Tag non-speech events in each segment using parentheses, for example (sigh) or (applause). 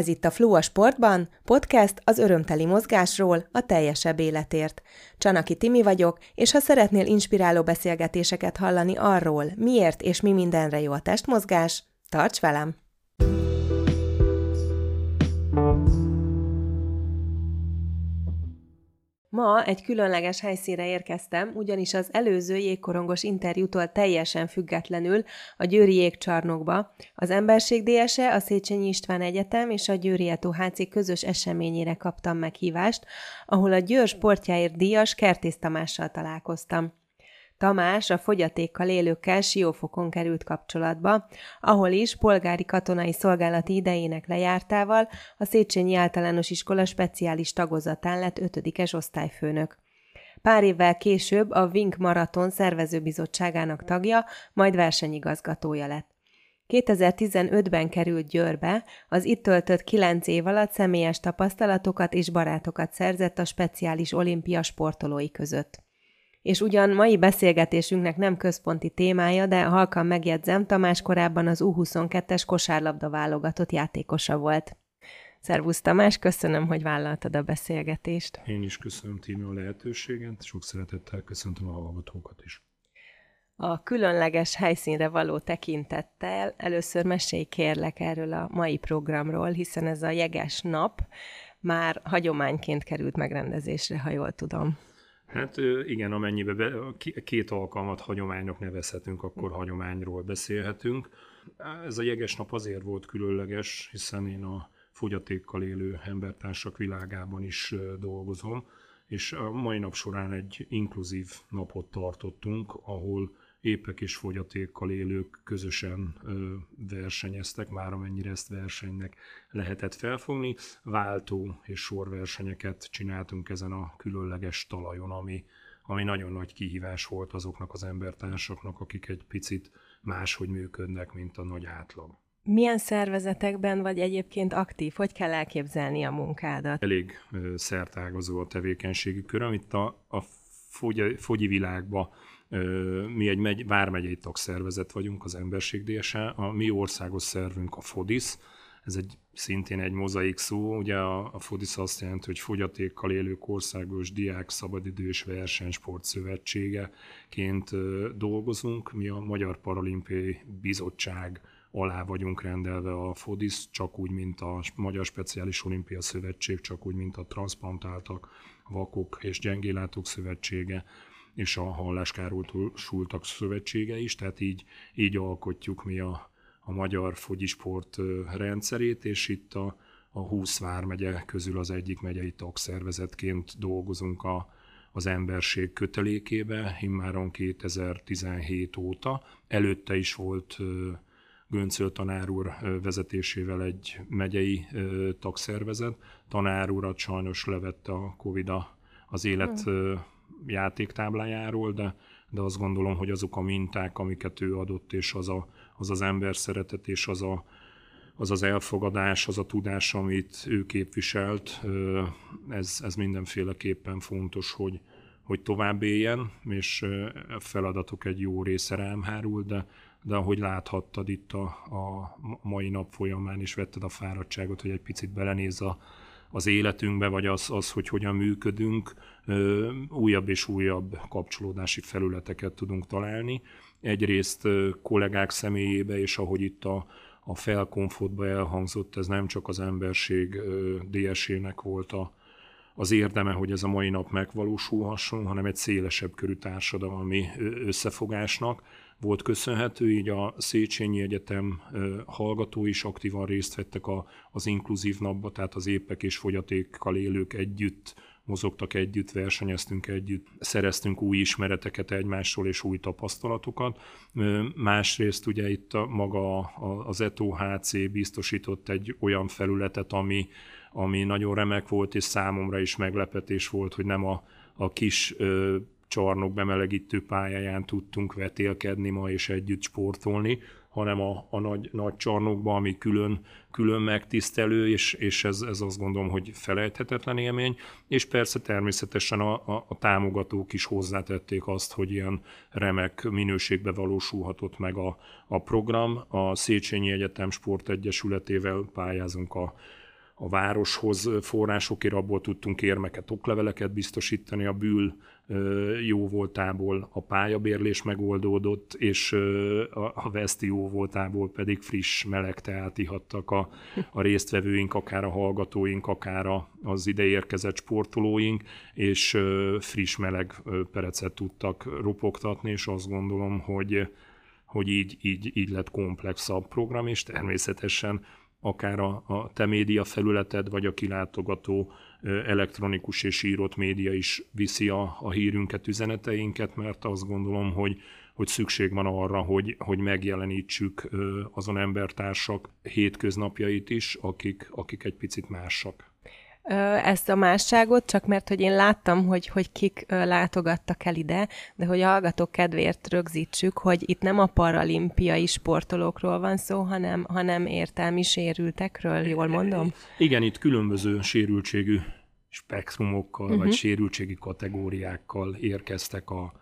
Ez itt a Flow a Sportban, podcast az örömteli mozgásról, a teljesebb életért. Csanaki Timi vagyok, és ha szeretnél inspiráló beszélgetéseket hallani arról, miért és mi mindenre jó a testmozgás, tarts velem! Ma egy különleges helyszínre érkeztem, ugyanis az előző jégkorongos interjútól teljesen függetlenül a Győri jégcsarnokba az Emberség DS-e, a Széchenyi István Egyetem és a Győri Eto HC közös eseményére kaptam meghívást, ahol a Győr sportjáért díjas Kertész Tamással találkoztam. Tamás a fogyatékkal élőkkel Siófokon került kapcsolatba, ahol is polgári katonai szolgálati idejének lejártával a Széchenyi Általános Iskola speciális tagozatán lett ötödikes osztályfőnök. Pár évvel később a Vink Maraton szervezőbizottságának tagja, majd versenyigazgatója lett. 2015-ben került Győrbe, az itt töltött kilenc év alatt személyes tapasztalatokat és barátokat szerzett a speciális olimpia sportolói között. És ugyan mai beszélgetésünknek nem központi témája, de halkan megjegyzem, Tamás korábban az U22-es kosárlabda válogatott játékosa volt. Szervusz Tamás, köszönöm, hogy vállaltad a beszélgetést. Én is köszönöm Tími a lehetőséget, sok szeretettel köszöntöm a hallgatókat is. A különleges helyszínre való tekintettel először mesélj kérlek erről a mai programról, hiszen ez a jeges nap már hagyományként került megrendezésre, ha jól tudom. Hát igen, amennyiben be, két alkalmat hagyománynak nevezhetünk, akkor hagyományról beszélhetünk. Ez a jeges nap azért volt különleges, hiszen én a fogyatékkal élő embertársak világában is dolgozom, és a mai nap során egy inkluzív napot tartottunk, ahol épek és fogyatékkal élők közösen versenyeztek, már amennyire ezt versenynek lehetett felfogni. Váltó és sorversenyeket csináltunk ezen a különleges talajon, ami, ami nagyon nagy kihívás volt azoknak az embertársaknak, akik egy picit máshogy működnek, mint a nagy átlag. Milyen szervezetekben vagy egyébként aktív? Hogy kell elképzelni a munkádat? Elég szertágazó a tevékenységi kör, amit a, a fogyi, fogyi világban mi egy megy, vármegyei tagszervezet vagyunk, az Emberség DSA, a mi országos szervünk a FODIS, ez egy szintén egy mozaik szó, ugye a, a FODIS azt jelenti, hogy fogyatékkal élők országos diák szabadidős versenysport szövetségeként dolgozunk. Mi a Magyar Paralimpiai Bizottság alá vagyunk rendelve a FODIS, csak úgy, mint a Magyar Speciális Olimpia Szövetség, csak úgy, mint a Transplantaltak, Vakok és Gyengélátók Szövetsége, és a Halláskárosultak Szövetsége is, tehát így, így alkotjuk mi a, a magyar fogyisport rendszerét, és itt a, a 20 vármegye közül az egyik megyei tagszervezetként dolgozunk a, az emberség kötelékébe, immáron 2017 óta. Előtte is volt Göncöl tanár úr vezetésével egy megyei tagszervezet. Tanár urat sajnos levette a Covid az élet hmm játéktáblájáról, de, de azt gondolom, hogy azok a minták, amiket ő adott, és az a, az, az ember szeretet, és az, a, az az elfogadás, az a tudás, amit ő képviselt, ez, ez mindenféleképpen fontos, hogy, hogy tovább éljen, és feladatok egy jó része rám hárul, de, de ahogy láthattad itt a, a mai nap folyamán, és vetted a fáradtságot, hogy egy picit belenéz a, az életünkbe, vagy az, az hogy hogyan működünk, újabb és újabb kapcsolódási felületeket tudunk találni. Egyrészt kollégák személyébe, és ahogy itt a, a felkonfotba elhangzott, ez nem csak az emberség DSE-nek volt a, az érdeme, hogy ez a mai nap megvalósulhasson, hanem egy szélesebb körű társadalmi összefogásnak volt köszönhető, így a Széchenyi Egyetem hallgatói is aktívan részt vettek a, az inkluzív napba, tehát az épek és fogyatékkal élők együtt mozogtak együtt, versenyeztünk együtt, szereztünk új ismereteket egymásról és új tapasztalatokat. Másrészt ugye itt a, maga az ETO-HC biztosított egy olyan felületet, ami, ami nagyon remek volt, és számomra is meglepetés volt, hogy nem a, a kis csarnok bemelegítő pályáján tudtunk vetélkedni ma és együtt sportolni, hanem a, a nagy, nagy csarnokban, ami külön, külön megtisztelő, és, és ez, ez azt gondolom, hogy felejthetetlen élmény, és persze természetesen a, a, a támogatók is hozzátették azt, hogy ilyen remek minőségbe valósulhatott meg a, a program. A Széchenyi Egyetem Sportegyesületével pályázunk a a városhoz forrásokért abból tudtunk érmeket, okleveleket biztosítani, a bűl jó voltából a pályabérlés megoldódott, és a veszti jó voltából pedig friss, meleg teát ihattak a, a résztvevőink, akár a hallgatóink, akár az ide érkezett sportolóink, és friss, meleg perecet tudtak ropogtatni, és azt gondolom, hogy hogy így, így, így lett komplexabb program, és természetesen akár a, a te média felületed, vagy a kilátogató elektronikus és írott média is viszi a, a hírünket, üzeneteinket, mert azt gondolom, hogy, hogy szükség van arra, hogy, hogy megjelenítsük azon embertársak hétköznapjait is, akik, akik egy picit másak ezt a másságot, csak mert hogy én láttam, hogy, hogy kik látogattak el ide, de hogy a hallgatók kedvéért rögzítsük, hogy itt nem a paralimpiai sportolókról van szó, hanem, hanem értelmi sérültekről, jól mondom? Igen, itt különböző sérültségű spektrumokkal, uh-huh. vagy mhm. sérültségi kategóriákkal érkeztek a,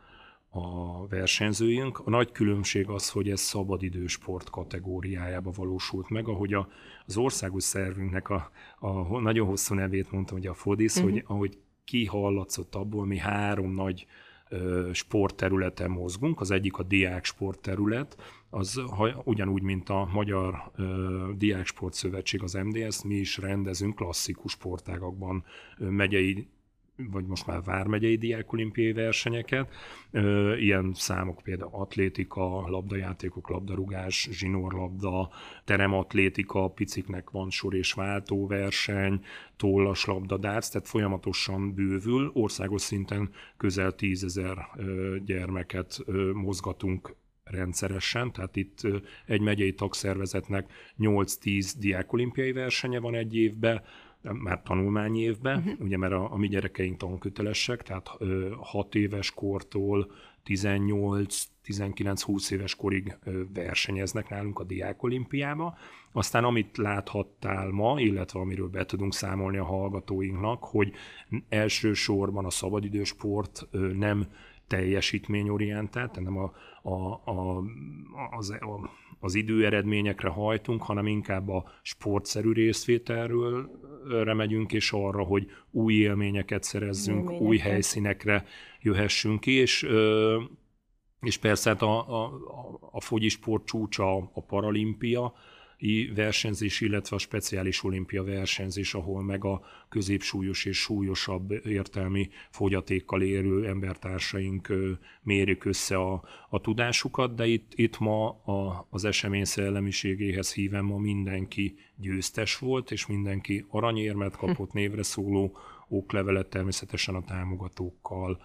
a versenyzőink. A nagy különbség az, hogy ez szabadidősport kategóriájába valósult meg, ahogy a, az országos szervünknek a, a nagyon hosszú nevét mondtam, hogy a FODIS, uh-huh. hogy ahogy kihallatszott abból, mi három nagy ö, sportterületen mozgunk. Az egyik a diák sportterület, az ha, ugyanúgy, mint a Magyar ö, Diák Szövetség, az MDS, mi is rendezünk klasszikus sportágakban ö, megyei vagy most már vármegyei diákolimpiai versenyeket. Ilyen számok például atlétika, labdajátékok, labdarúgás, zsinórlabda, terematlétika, piciknek van sor és váltó verseny, tollas labda, dárc, tehát folyamatosan bővül. Országos szinten közel tízezer gyermeket mozgatunk rendszeresen, tehát itt egy megyei tagszervezetnek 8-10 diákolimpiai versenye van egy évben, már tanulmányi évben, uh-huh. ugye mert a, a mi gyerekeink tankötelesek, tehát 6 éves kortól 18-19-20 éves korig versenyeznek nálunk a diákolimpiába. Aztán amit láthattál ma, illetve amiről be tudunk számolni a hallgatóinknak, hogy elsősorban a szabadidősport nem teljesítményorientált, nem a, a, a, az, a, az időeredményekre hajtunk, hanem inkább a sportszerű részvételről megyünk, és arra, hogy új élményeket szerezzünk, élményeket. új helyszínekre jöhessünk ki, és és persze hát a, a, a fogyisport csúcsa a paralimpia, versenyzés, illetve a speciális olimpia versenyzés, ahol meg a középsúlyos és súlyosabb értelmi fogyatékkal érő embertársaink mérjük össze a, a tudásukat, de itt, itt ma a, az esemény szellemiségéhez híven ma mindenki győztes volt, és mindenki aranyérmet kapott névre szóló oklevelet természetesen a támogatókkal,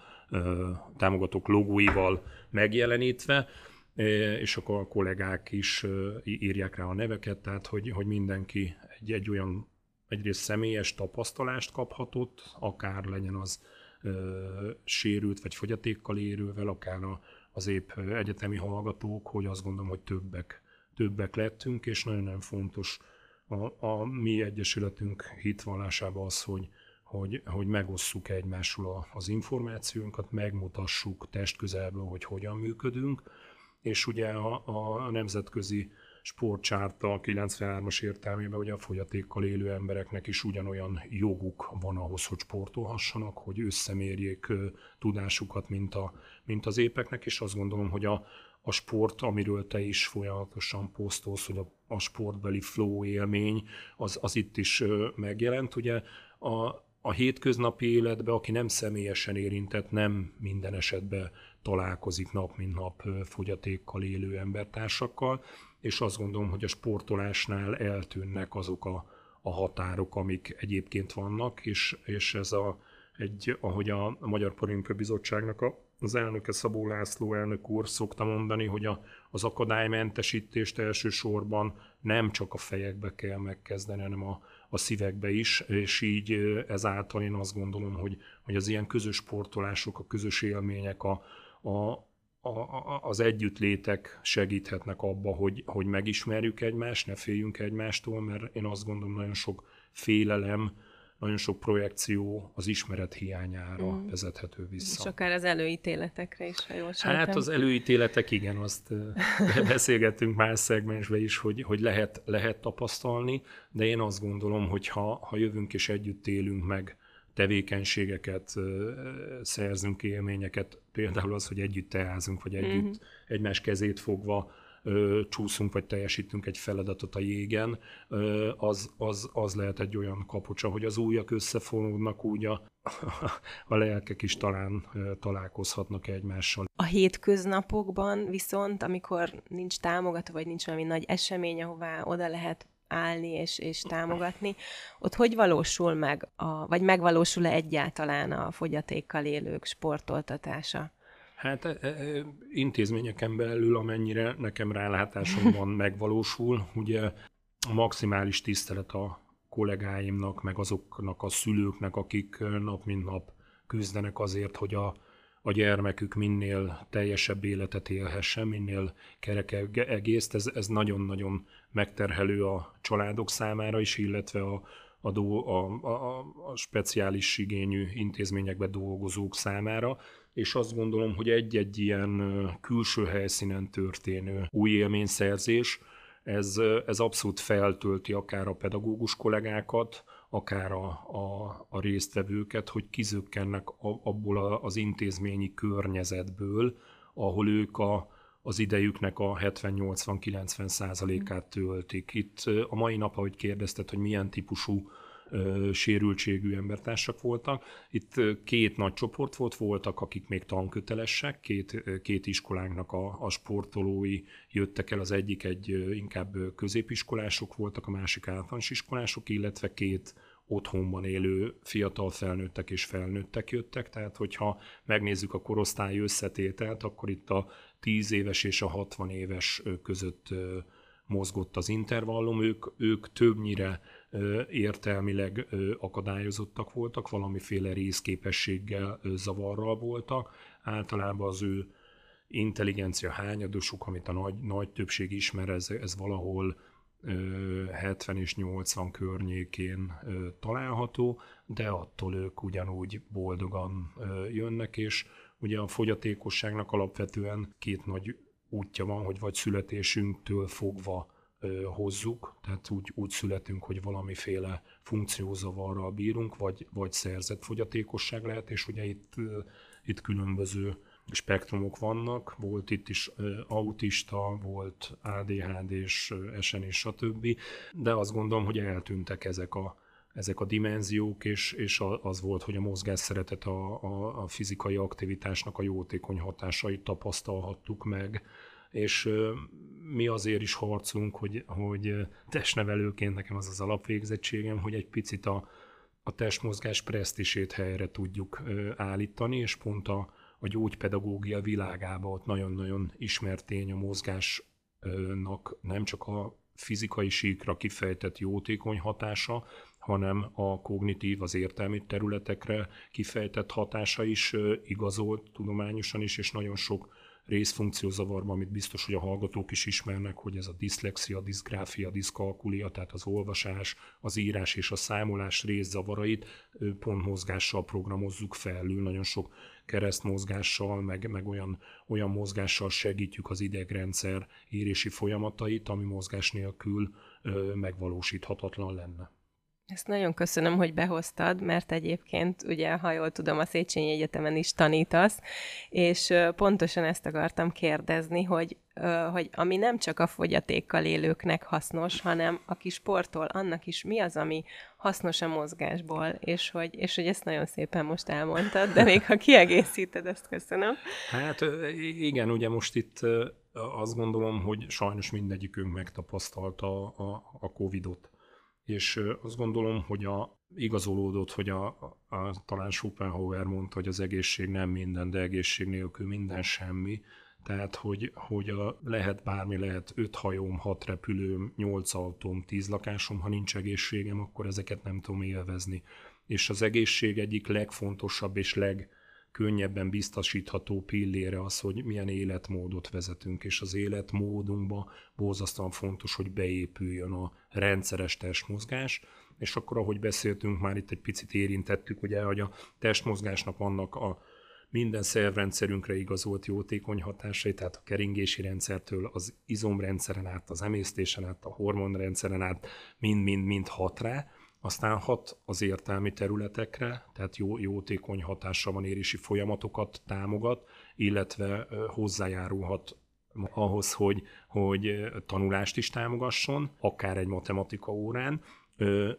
támogatók logóival megjelenítve és akkor a kollégák is írják rá a neveket, tehát hogy, hogy mindenki egy, egy olyan egyrészt személyes tapasztalást kaphatott, akár legyen az ö, sérült vagy fogyatékkal érővel, akár a, az épp egyetemi hallgatók, hogy azt gondolom, hogy többek, többek lettünk, és nagyon-nagyon fontos a, a mi egyesületünk hitvallásában az, hogy, hogy, hogy megosszuk egymásul az információnkat, megmutassuk testközelből, hogy hogyan működünk, és ugye a, a nemzetközi sportcsárta 93-as értelmében, hogy a fogyatékkal élő embereknek is ugyanolyan joguk van ahhoz, hogy sportolhassanak, hogy összemérjék tudásukat, mint, a, mint az épeknek, és azt gondolom, hogy a, a sport, amiről te is folyamatosan posztolsz, hogy a, a sportbeli flow élmény, az, az itt is megjelent. Ugye a, a hétköznapi életben, aki nem személyesen érintett, nem minden esetben találkozik nap mint nap fogyatékkal élő embertársakkal, és azt gondolom, hogy a sportolásnál eltűnnek azok a, a határok, amik egyébként vannak, és, és ez a, egy, ahogy a, Magyar Paralimpiai Bizottságnak a, az elnöke Szabó László elnök úr szokta mondani, hogy a, az akadálymentesítést elsősorban nem csak a fejekbe kell megkezdeni, hanem a, a szívekbe is, és így ezáltal én azt gondolom, hogy, hogy az ilyen közös sportolások, a közös élmények, a, a, a, az együttlétek segíthetnek abba, hogy, hogy megismerjük egymást, ne féljünk egymástól, mert én azt gondolom, nagyon sok félelem nagyon sok projekció az ismeret hiányára mm. vezethető vissza. És akár az előítéletekre is, ha jól Hát az előítéletek, igen, azt (laughs) beszélgettünk más szegmensben is, hogy, hogy lehet, lehet tapasztalni, de én azt gondolom, hogy ha, ha jövünk és együtt élünk meg tevékenységeket, szerzünk élményeket, például az, hogy együtt teázunk, vagy együtt mm-hmm. egymás kezét fogva ö, csúszunk, vagy teljesítünk egy feladatot a jégen, ö, az, az, az lehet egy olyan kapocsa, hogy az újak összefonódnak, úgy a, (laughs) a lelkek is talán ö, találkozhatnak egymással. A hétköznapokban viszont, amikor nincs támogató, vagy nincs valami nagy esemény, ahová oda lehet állni és, és támogatni, ott hogy valósul meg, a, vagy megvalósul-e egyáltalán a fogyatékkal élők sportoltatása? Hát e, e, intézményeken belül, amennyire nekem rálátásom van, (laughs) megvalósul. Ugye a maximális tisztelet a kollégáimnak, meg azoknak a szülőknek, akik nap mint nap küzdenek azért, hogy a, a gyermekük minél teljesebb életet élhessen, minél kerekebb egészt. Ez, ez nagyon-nagyon megterhelő a családok számára is, illetve a, a, do, a, a, a speciális igényű intézményekben dolgozók számára és azt gondolom, hogy egy-egy ilyen külső helyszínen történő új élményszerzés, ez, ez abszolút feltölti akár a pedagógus kollégákat, akár a, a, a résztvevőket, hogy kizökkennek abból az intézményi környezetből, ahol ők a, az idejüknek a 70-80-90 százalékát töltik. Itt a mai nap, ahogy kérdezted, hogy milyen típusú sérültségű embertársak voltak. Itt két nagy csoport volt, voltak, akik még tankötelesek, két, két iskolánknak a, a sportolói jöttek el, az egyik egy inkább középiskolások voltak, a másik általános iskolások, illetve két otthonban élő fiatal felnőttek és felnőttek jöttek, tehát hogyha megnézzük a korosztály összetételt, akkor itt a 10 éves és a 60 éves között mozgott az intervallum, ők, ők többnyire értelmileg akadályozottak voltak, valamiféle részképességgel, zavarral voltak. Általában az ő intelligencia hányadosuk, amit a nagy, nagy többség ismer, ez, ez valahol 70 és 80 környékén található, de attól ők ugyanúgy boldogan jönnek, és ugye a fogyatékosságnak alapvetően két nagy útja van, hogy vagy születésünktől fogva hozzuk, tehát úgy, úgy születünk, hogy valamiféle funkciózavarral bírunk, vagy, vagy szerzett fogyatékosság lehet, és ugye itt, itt különböző spektrumok vannak, volt itt is autista, volt ADHD és SN és stb., de azt gondolom, hogy eltűntek ezek a, ezek a dimenziók, és, és az volt, hogy a mozgás szeretet a, a, a fizikai aktivitásnak a jótékony hatásait tapasztalhattuk meg, és mi azért is harcolunk, hogy, hogy testnevelőként nekem az az alapvégzettségem, hogy egy picit a, a testmozgás presztisét helyre tudjuk állítani, és pont a, a gyógypedagógia világában ott nagyon-nagyon ismert tény a mozgásnak nem csak a fizikai síkra kifejtett jótékony hatása, hanem a kognitív, az értelmi területekre kifejtett hatása is igazolt tudományosan is, és nagyon sok részfunkciózavarban, amit biztos, hogy a hallgatók is ismernek, hogy ez a diszlexia, diszgráfia, diszkalkulia, tehát az olvasás, az írás és a számolás részzavarait pontmozgással programozzuk felül, nagyon sok keresztmozgással, meg, meg olyan, olyan mozgással segítjük az idegrendszer érési folyamatait, ami mozgás nélkül megvalósíthatatlan lenne. Ezt nagyon köszönöm, hogy behoztad, mert egyébként, ugye, ha jól tudom, a Széchenyi Egyetemen is tanítasz, és pontosan ezt akartam kérdezni, hogy, hogy ami nem csak a fogyatékkal élőknek hasznos, hanem aki sportol, annak is mi az, ami hasznos a mozgásból, és hogy, és hogy ezt nagyon szépen most elmondtad, de még ha kiegészíted, ezt köszönöm. Hát igen, ugye most itt azt gondolom, hogy sajnos mindegyikünk megtapasztalta a, a Covid-ot és azt gondolom, hogy a, igazolódott, hogy a, a, talán Schopenhauer mondta, hogy az egészség nem minden, de egészség nélkül minden semmi. Tehát, hogy, hogy a, lehet bármi, lehet öt hajóm, hat repülőm, nyolc autóm, tíz lakásom, ha nincs egészségem, akkor ezeket nem tudom élvezni. És az egészség egyik legfontosabb és leg, könnyebben biztosítható pillére az, hogy milyen életmódot vezetünk, és az életmódunkba borzasztóan fontos, hogy beépüljön a rendszeres testmozgás, és akkor ahogy beszéltünk, már itt egy picit érintettük, ugye, hogy a testmozgásnak vannak a minden szervrendszerünkre igazolt jótékony hatásai, tehát a keringési rendszertől az izomrendszeren át, az emésztésen át, a hormonrendszeren át, mind-mind-mind hat rá, aztán hat az értelmi területekre, tehát jó, jótékony hatása van érési folyamatokat támogat, illetve hozzájárulhat ahhoz, hogy, hogy tanulást is támogasson, akár egy matematika órán,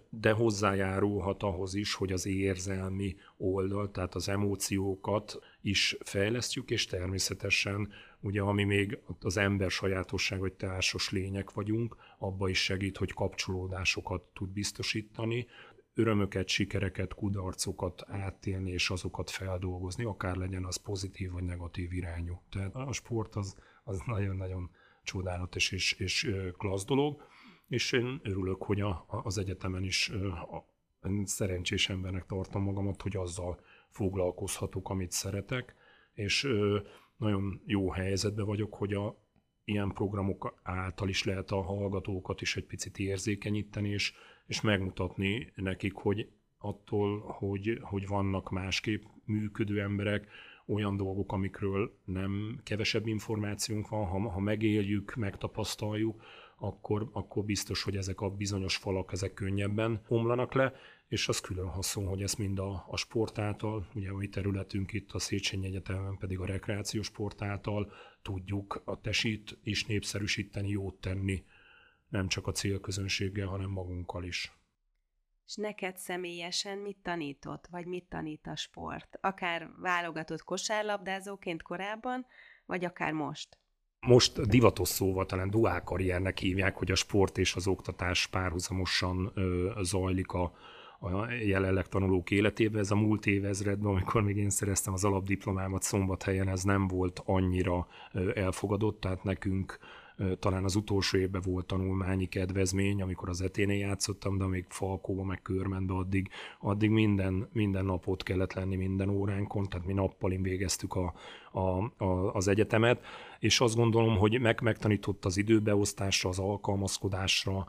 de hozzájárulhat ahhoz is, hogy az érzelmi oldal, tehát az emóciókat is fejlesztjük, és természetesen ugye ami még az ember sajátosság, vagy társas lények vagyunk, abba is segít, hogy kapcsolódásokat tud biztosítani, örömöket, sikereket, kudarcokat átélni, és azokat feldolgozni, akár legyen az pozitív vagy negatív irányú. Tehát a sport az, az nagyon-nagyon csodálatos és, és klassz dolog és én örülök, hogy a, az egyetemen is a, szerencsés embernek tartom magamat, hogy azzal foglalkozhatok, amit szeretek, és nagyon jó helyzetben vagyok, hogy a ilyen programok által is lehet a hallgatókat is egy picit érzékenyíteni, és, és megmutatni nekik, hogy attól, hogy, hogy vannak másképp működő emberek, olyan dolgok, amikről nem kevesebb információnk van, ha, ha megéljük, megtapasztaljuk, akkor, akkor biztos, hogy ezek a bizonyos falak ezek könnyebben omlanak le, és az külön haszon, hogy ezt mind a, a sport által, ugye a mi területünk itt a Széchenyi Egyetemen pedig a rekreációs sport által tudjuk a tesít is népszerűsíteni, jót tenni, nem csak a célközönséggel, hanem magunkkal is. És neked személyesen mit tanított, vagy mit tanít a sport? Akár válogatott kosárlabdázóként korábban, vagy akár most? most divatos szóval talán duál karriernek hívják, hogy a sport és az oktatás párhuzamosan ö, zajlik a, a jelenleg tanulók életében. Ez a múlt évezredben, amikor még én szereztem az alapdiplomámat Szombathelyen, ez nem volt annyira elfogadott, tehát nekünk talán az utolsó évben volt tanulmányi kedvezmény, amikor az eténél játszottam, de még Falkóba, meg Körmentbe addig, addig minden, minden napot kellett lenni minden óránkon, tehát mi nappalin végeztük a, a, a, az egyetemet, és azt gondolom, hogy meg, megtanított az időbeosztásra, az alkalmazkodásra,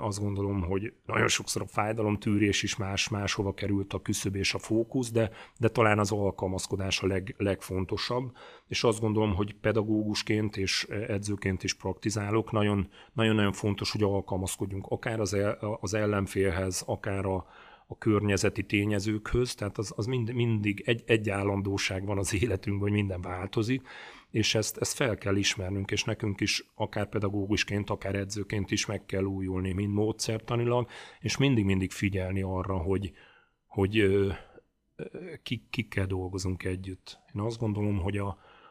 azt gondolom, hogy nagyon sokszor a fájdalomtűrés is más hova került a küszöb és a fókusz, de, de talán az alkalmazkodás a leg, legfontosabb, és azt gondolom, hogy pedagógusként és edzőként is praktizálok, nagyon, nagyon-nagyon fontos, hogy alkalmazkodjunk akár az, el, az ellenfélhez, akár a, a környezeti tényezőkhöz, tehát az, az mind, mindig egy, egy állandóság van az életünkben, hogy minden változik, és ezt, ezt fel kell ismernünk, és nekünk is akár pedagógusként, akár edzőként is meg kell újulni, mind módszertanilag, és mindig-mindig figyelni arra, hogy, hogy ki, kikkel dolgozunk együtt. Én azt gondolom, hogy a,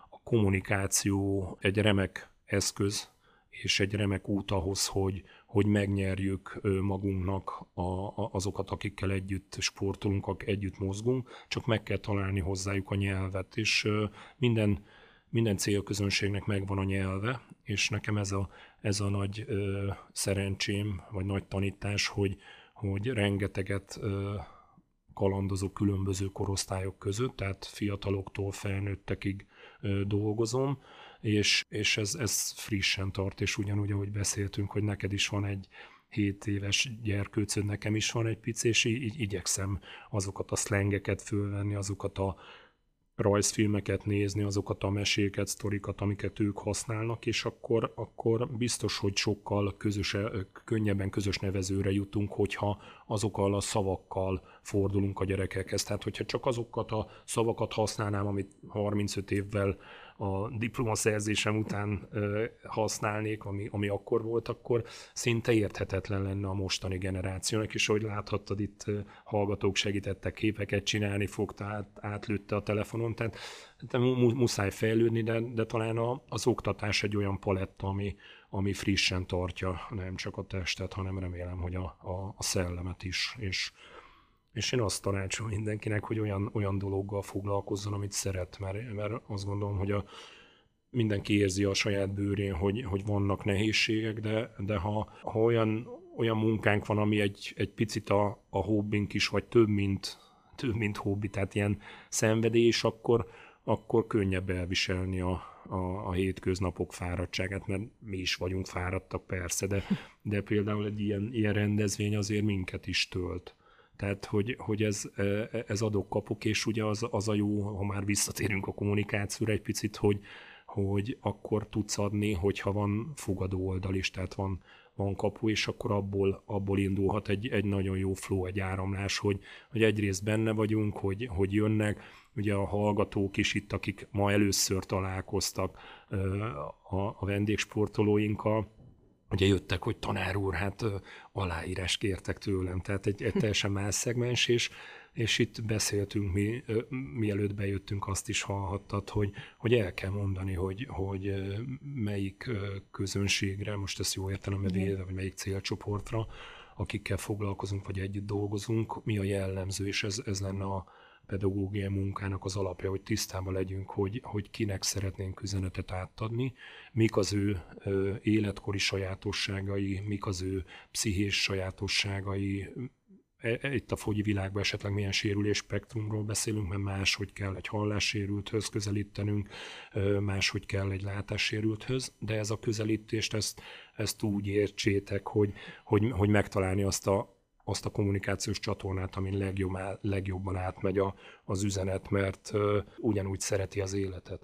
a kommunikáció egy remek eszköz, és egy remek út ahhoz, hogy, hogy megnyerjük magunknak a, a, azokat, akikkel együtt sportolunk, akik együtt mozgunk, csak meg kell találni hozzájuk a nyelvet, és minden minden célközönségnek megvan a nyelve, és nekem ez a, ez a nagy ö, szerencsém, vagy nagy tanítás, hogy, hogy rengeteget ö, kalandozó különböző korosztályok között, tehát fiataloktól felnőttekig dolgozom, és, és ez, ez frissen tart, és ugyanúgy, ahogy beszéltünk, hogy neked is van egy 7 éves gyerkőcöd, nekem is van egy pici, és így igyekszem azokat a szlengeket fölvenni, azokat a rajzfilmeket nézni, azokat a meséket, sztorikat, amiket ők használnak, és akkor, akkor biztos, hogy sokkal közös, könnyebben közös nevezőre jutunk, hogyha azokkal a szavakkal fordulunk a gyerekekhez. Tehát, hogyha csak azokat a szavakat használnám, amit 35 évvel a diplomaszerzésem után használnék, ami, ami akkor volt, akkor szinte érthetetlen lenne a mostani generációnak, és ahogy láthattad, itt hallgatók segítettek képeket csinálni, fogta, át, átlőtte a telefonon, tehát, muszáj fejlődni, de, de talán a, az oktatás egy olyan paletta, ami, ami frissen tartja nem csak a testet, hanem remélem, hogy a, a, a szellemet is, és és én azt tanácsolom mindenkinek, hogy olyan, olyan dologgal foglalkozzon, amit szeret, mert, mert azt gondolom, hogy a, mindenki érzi a saját bőrén, hogy, hogy vannak nehézségek, de, de ha, ha olyan, olyan munkánk van, ami egy, egy picit a, a hobbink is, vagy több, mint, több, mint hobbi, tehát ilyen szenvedés, akkor, akkor könnyebb elviselni a, a, a hétköznapok fáradtságát, mert mi is vagyunk fáradtak persze, de, de például egy ilyen, ilyen rendezvény azért minket is tölt. Tehát, hogy, hogy ez, e, ez adok-kapok, és ugye az, az a jó, ha már visszatérünk a kommunikációra egy picit, hogy, hogy akkor tudsz adni, hogyha van fogadó oldal is, tehát van, van kapu, és akkor abból, abból indulhat egy, egy nagyon jó flow, egy áramlás, hogy, hogy egyrészt benne vagyunk, hogy, hogy jönnek, ugye a hallgatók is itt, akik ma először találkoztak a, a vendégsportolóinkkal, ugye jöttek, hogy tanár úr, hát aláírás kértek tőlem, tehát egy, egy teljesen más szegmens, és, és itt beszéltünk, mi, mielőtt bejöttünk, azt is hallhattad, hogy, hogy el kell mondani, hogy, hogy melyik közönségre, most ezt jó értelemben véve, vagy melyik célcsoportra, akikkel foglalkozunk, vagy együtt dolgozunk, mi a jellemző, és ez, ez lenne a pedagógiai munkának az alapja, hogy tisztában legyünk, hogy, hogy kinek szeretnénk üzenetet átadni, mik az ő ö, életkori sajátosságai, mik az ő pszichés sajátosságai, E, e, itt a fogyi világban esetleg milyen sérülés spektrumról beszélünk, mert máshogy kell egy hallássérülthöz közelítenünk, máshogy kell egy látássérülthöz, de ez a közelítést, ezt, ezt úgy értsétek, hogy, hogy, hogy megtalálni azt a, azt a kommunikációs csatornát, amin legjobb, legjobban átmegy a, az üzenet, mert ugyanúgy szereti az életet.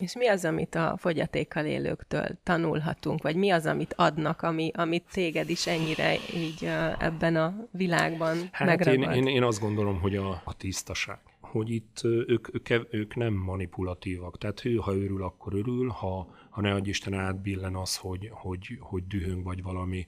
És mi az, amit a fogyatékkal élőktől tanulhatunk, vagy mi az, amit adnak, ami, amit téged is ennyire így ebben a világban hát megragad? Én, én, én azt gondolom, hogy a, a tisztaság hogy itt ők, ők, ők nem manipulatívak. Tehát ő, ha örül, akkor örül, ha, ha ne adj Isten átbillen az, hogy, hogy, hogy dühöng vagy valami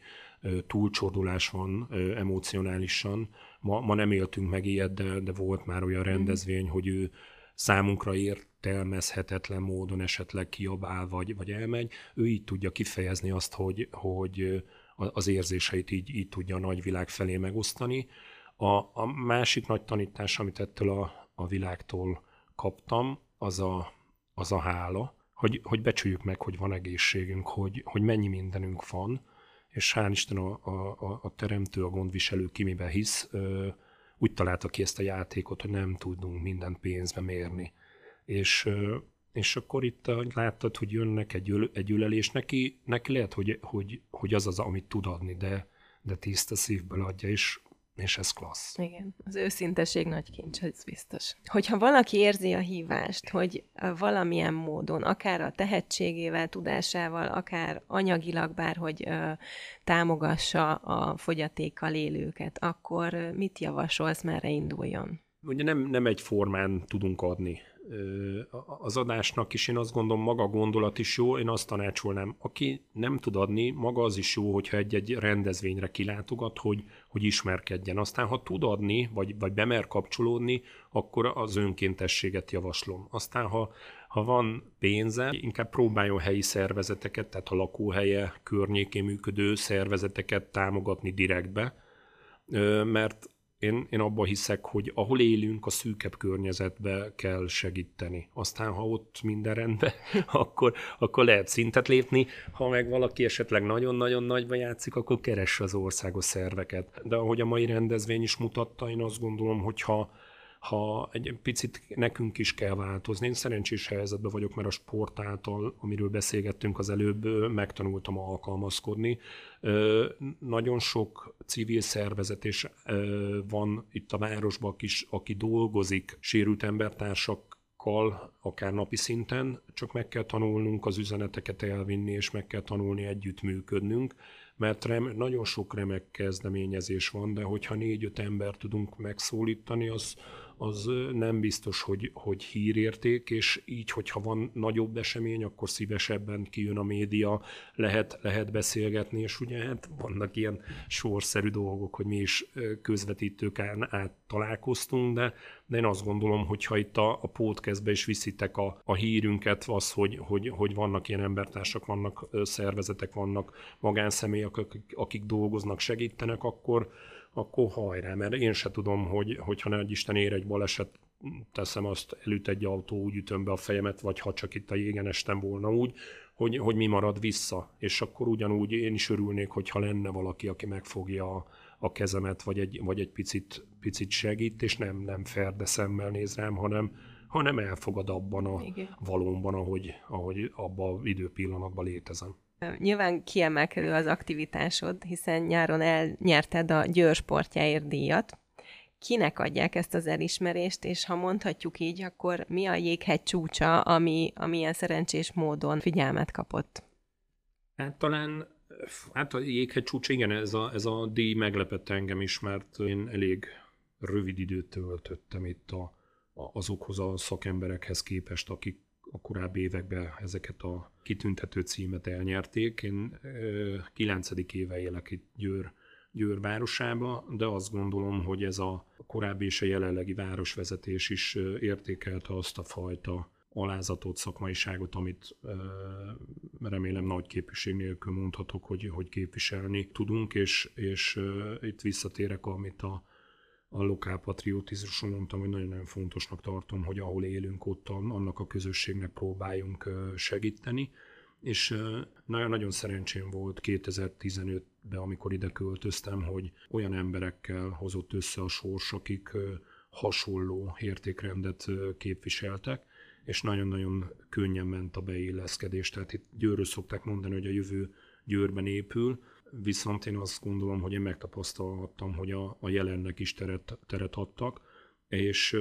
túlcsordulás van emocionálisan. Ma, ma nem éltünk meg ilyet, de, de volt már olyan mhm. rendezvény, hogy ő számunkra értelmezhetetlen módon esetleg kiabál, vagy, vagy elmegy, ő így tudja kifejezni azt, hogy, hogy az érzéseit így, így tudja a nagyvilág felé megosztani. A, a másik nagy tanítás, amit ettől a, a világtól kaptam, az a, az a hála, hogy, hogy becsüljük meg, hogy van egészségünk, hogy, hogy mennyi mindenünk van, és hál' Isten a, a, a teremtő, a gondviselő ki miben hisz, úgy találta ki ezt a játékot, hogy nem tudunk mindent pénzbe mérni. És, és akkor itt láttad, hogy jönnek egy, öl, egy ülelés, neki, neki lehet, hogy, hogy, hogy az az, amit tud adni, de, de tiszta szívből adja, és és ez klassz. Igen, az őszinteség nagy kincs, ez biztos. Hogyha valaki érzi a hívást, hogy valamilyen módon, akár a tehetségével, tudásával, akár anyagilag bárhogy ö, támogassa a fogyatékkal élőket, akkor mit javasolsz, merre induljon? Ugye nem, nem egy formán tudunk adni az adásnak is én azt gondolom, maga gondolat is jó, én azt tanácsolnám, aki nem tud adni, maga az is jó, hogyha egy-egy rendezvényre kilátogat, hogy, hogy ismerkedjen. Aztán, ha tud adni, vagy, vagy bemer kapcsolódni, akkor az önkéntességet javaslom. Aztán, ha, ha van pénze, inkább próbáljon helyi szervezeteket, tehát a lakóhelye környékén működő szervezeteket támogatni direktbe, mert én, én abban hiszek, hogy ahol élünk, a szűkebb környezetbe kell segíteni. Aztán, ha ott minden rendben, (laughs) akkor, akkor lehet szintet lépni. Ha meg valaki esetleg nagyon-nagyon nagyba játszik, akkor keresse az országos szerveket. De ahogy a mai rendezvény is mutatta, én azt gondolom, hogy ha egy picit nekünk is kell változni. Én szerencsés helyzetben vagyok, mert a sport által, amiről beszélgettünk az előbb, megtanultam alkalmazkodni. Nagyon sok civil szervezet is van itt a városban, aki dolgozik sérült embertársak akár napi szinten, csak meg kell tanulnunk az üzeneteket elvinni, és meg kell tanulni együttműködnünk, mert rem, nagyon sok remek kezdeményezés van, de hogyha négy-öt ember tudunk megszólítani, az, az nem biztos, hogy, hogy hírérték, és így, hogyha van nagyobb esemény, akkor szívesebben kijön a média, lehet, lehet beszélgetni, és ugye hát vannak ilyen sorszerű dolgok, hogy mi is közvetítőkán át találkoztunk, de, de én azt gondolom, hogy ha itt a, a podcastbe is viszitek a, a hírünket, az, hogy, hogy, hogy vannak ilyen embertársak, vannak szervezetek, vannak magánszemélyek, akik, akik dolgoznak, segítenek, akkor, akkor hajrá, mert én se tudom, hogy, hogyha ne Isten ér egy baleset, teszem azt, elüt egy autó, úgy ütöm be a fejemet, vagy ha csak itt a jégen estem volna úgy, hogy, hogy mi marad vissza. És akkor ugyanúgy én is örülnék, hogyha lenne valaki, aki megfogja a, a kezemet, vagy egy, vagy egy picit, picit segít, és nem, nem ferde szemmel néz rám, hanem, hanem elfogad abban a Igen. valóban, ahogy, ahogy abban az időpillanatban létezem. Nyilván kiemelkedő az aktivitásod, hiszen nyáron elnyerted a Győr sportjáért díjat. Kinek adják ezt az elismerést, és ha mondhatjuk így, akkor mi a jéghegy csúcsa, ami, ami ilyen szerencsés módon figyelmet kapott? Hát talán hát a jéghegy csúcsa, igen, ez a, ez a díj meglepett engem is, mert én elég rövid időt töltöttem itt a, a, azokhoz a szakemberekhez képest, akik a korábbi években ezeket a kitüntető címet elnyerték. Én kilencedik éve élek itt Győr, Győr városába, de azt gondolom, hogy ez a korábbi és a jelenlegi városvezetés is értékelte azt a fajta alázatot, szakmaiságot, amit remélem nagy képviség nélkül mondhatok, hogy, hogy képviselni tudunk, és, és itt visszatérek, amit a a lokálpatriotizmusról mondtam, hogy nagyon-nagyon fontosnak tartom, hogy ahol élünk, ott annak a közösségnek próbáljunk segíteni, és nagyon-nagyon szerencsém volt 2015-ben, amikor ide költöztem, hogy olyan emberekkel hozott össze a sors, akik hasonló értékrendet képviseltek, és nagyon-nagyon könnyen ment a beilleszkedés. Tehát itt Győrről szokták mondani, hogy a jövő Győrben épül, viszont én azt gondolom, hogy én megtapasztalhattam, hogy a, a jelennek is teret, teret adtak, és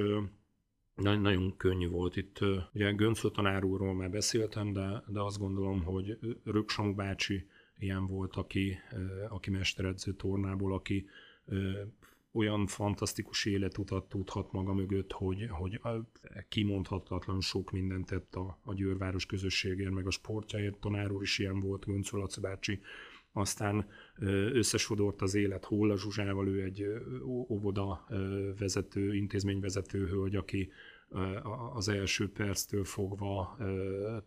nagyon, nagyon könnyű volt itt. Ugye Göncő tanár úrról már beszéltem, de, de azt gondolom, hogy Röksamu bácsi ilyen volt, aki, aki mesteredző tornából, aki olyan fantasztikus életutat tudhat maga mögött, hogy, hogy kimondhatatlan sok mindent tett a, a Győrváros közösségért, meg a sportjáért. Tanár úr is ilyen volt, Göncő Laci bácsi, aztán összesodort az élet Hóla Zsuzsával, ő egy óvoda vezető, intézményvezető hölgy, aki az első perctől fogva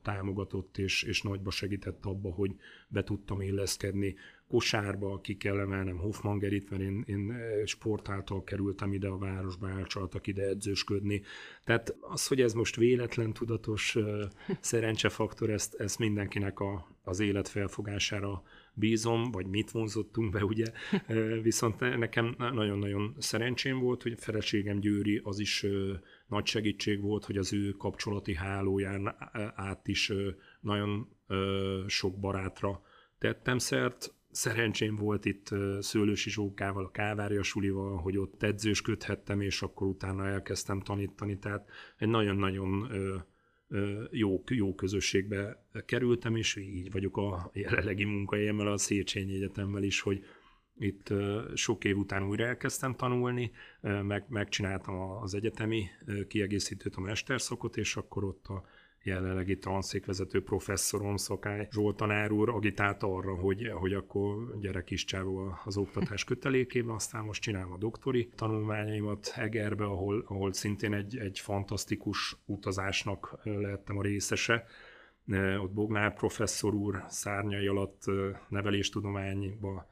támogatott és, és nagyba segített abba, hogy be tudtam illeszkedni kosárba, ki kell emelnem Hoffman Gerit, mert én, én sportáltal kerültem ide a városba, elcsaltak ide edzősködni. Tehát az, hogy ez most véletlen, tudatos szerencsefaktor, ezt, ezt mindenkinek a, az élet felfogására bízom, vagy mit vonzottunk be, ugye. (laughs) Viszont nekem nagyon-nagyon szerencsém volt, hogy feleségem Győri az is nagy segítség volt, hogy az ő kapcsolati hálóján át is nagyon sok barátra tettem szert. Szerencsém volt itt Szőlősi Zsókával, a Kávária Sulival, hogy ott edzősködhettem, és akkor utána elkezdtem tanítani, tehát egy nagyon-nagyon jó, jó közösségbe kerültem, és így vagyok a jelenlegi munkahelyemmel, a Széchenyi Egyetemmel is, hogy itt sok év után újra elkezdtem tanulni, meg, megcsináltam az egyetemi kiegészítőt, a mesterszakot, és akkor ott a jelenlegi tanszékvezető professzorom, Szakály Zsolt tanár úr agitált arra, hogy, hogy akkor gyerek is csávó az oktatás kötelékébe, aztán most csinálom a doktori tanulmányaimat Egerbe, ahol, ahol szintén egy, egy fantasztikus utazásnak lettem a részese. Ott Bognár professzor úr szárnyai alatt neveléstudományba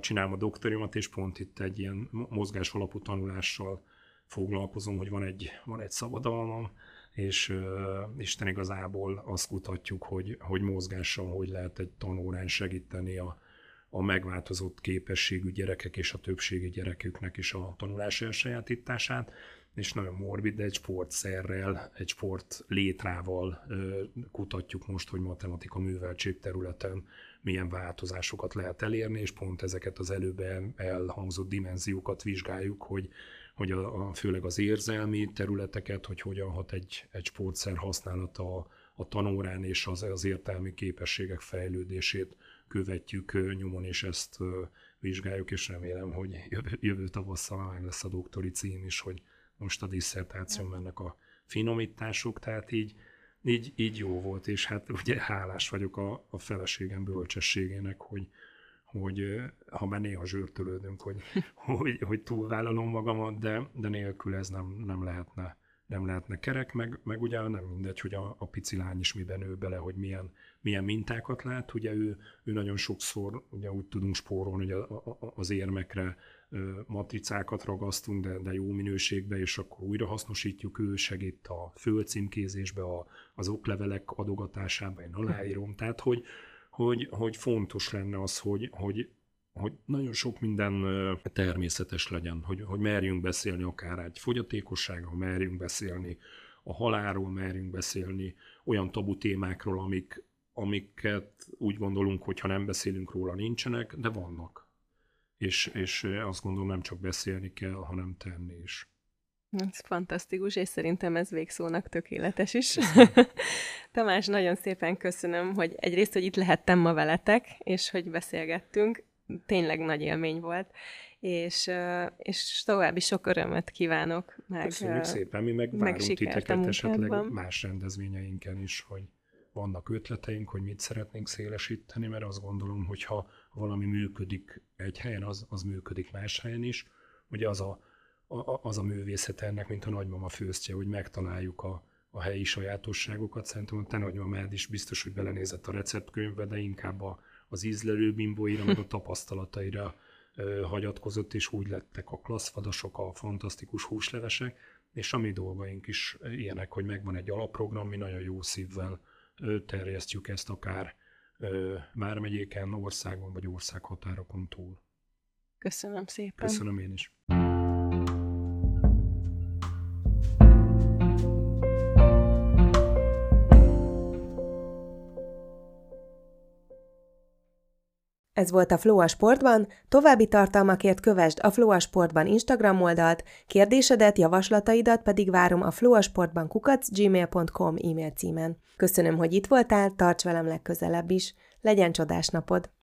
csinálom a doktorimat, és pont itt egy ilyen mozgás alapú tanulással foglalkozom, hogy van egy, van egy szabadalmam, és uh, Isten igazából azt kutatjuk, hogy, hogy mozgással hogy lehet egy tanórán segíteni a, a megváltozott képességű gyerekek és a többségi gyereküknek is a tanulás elsajátítását, és nagyon morbid, de egy sportszerrel, egy sport létrával kutatjuk most, hogy matematika műveltség területen milyen változásokat lehet elérni, és pont ezeket az előbb elhangzott dimenziókat vizsgáljuk, hogy hogy a, a, főleg az érzelmi területeket, hogy hogyan hat egy, egy sportszer használata a, a tanórán és az, az értelmi képességek fejlődését követjük nyomon, és ezt vizsgáljuk, és remélem, hogy jövő, jövő tavasszal meg lesz a doktori cím is, hogy most a diszertáció mennek a finomítások, tehát így, így, így jó volt, és hát ugye hálás vagyok a, a feleségem bölcsességének, hogy, hogy ha már néha zsűrtölődünk, hogy, (laughs) hogy, hogy túlvállalom magamat, de, de nélkül ez nem, nem lehetne nem lehetne kerek, meg, meg ugye nem mindegy, hogy a, a pici lány is miben nő bele, hogy milyen, milyen mintákat lát. Ugye ő, ő nagyon sokszor ugye úgy tudunk spórolni, hogy a, a, az érmekre matricákat ragasztunk, de, de jó minőségbe, és akkor újra hasznosítjuk, ő segít a földcímkézésbe, a, az oklevelek adogatásába, én aláírom. Tehát, hogy, hogy, hogy fontos lenne az, hogy, hogy, hogy nagyon sok minden természetes legyen, hogy, hogy merjünk beszélni akár egy fogyatékosságról, merjünk beszélni a halálról merjünk beszélni, olyan tabu témákról, amik, amiket úgy gondolunk, hogy ha nem beszélünk róla, nincsenek, de vannak. És, és azt gondolom, nem csak beszélni kell, hanem tenni is. Ez fantasztikus, és szerintem ez végszónak tökéletes is. (laughs) Tamás, nagyon szépen köszönöm, hogy egyrészt, hogy itt lehettem ma veletek, és hogy beszélgettünk. Tényleg nagy élmény volt, és, és további sok örömet kívánok. Meg, Köszönjük szépen, mi meg, várunk titeket esetleg más rendezvényeinken is, hogy vannak ötleteink, hogy mit szeretnénk szélesíteni, mert azt gondolom, hogy ha valami működik egy helyen, az, az működik más helyen is. Ugye az a, a, az a művészet ennek, mint a nagymama főztje, hogy megtaláljuk a, a helyi sajátosságokat. Szerintem a te nagymamád is biztos, hogy belenézett a receptkönyvbe, de inkább a, az ízlelő bimbóira, meg a tapasztalataira ö, hagyatkozott, és úgy lettek a klasszfadasok, a fantasztikus húslevesek, és a mi dolgaink is ilyenek, hogy megvan egy alapprogram, mi nagyon jó szívvel ö, terjesztjük ezt akár ö, vármegyéken, országon vagy országhatárokon túl. Köszönöm szépen. Köszönöm én is. Ez volt a Flow a Sportban, további tartalmakért kövesd a Flow a Sportban Instagram oldalt, kérdésedet, javaslataidat pedig várom a flowasportban kukacgmail.com e-mail címen. Köszönöm, hogy itt voltál, tarts velem legközelebb is, legyen csodás napod!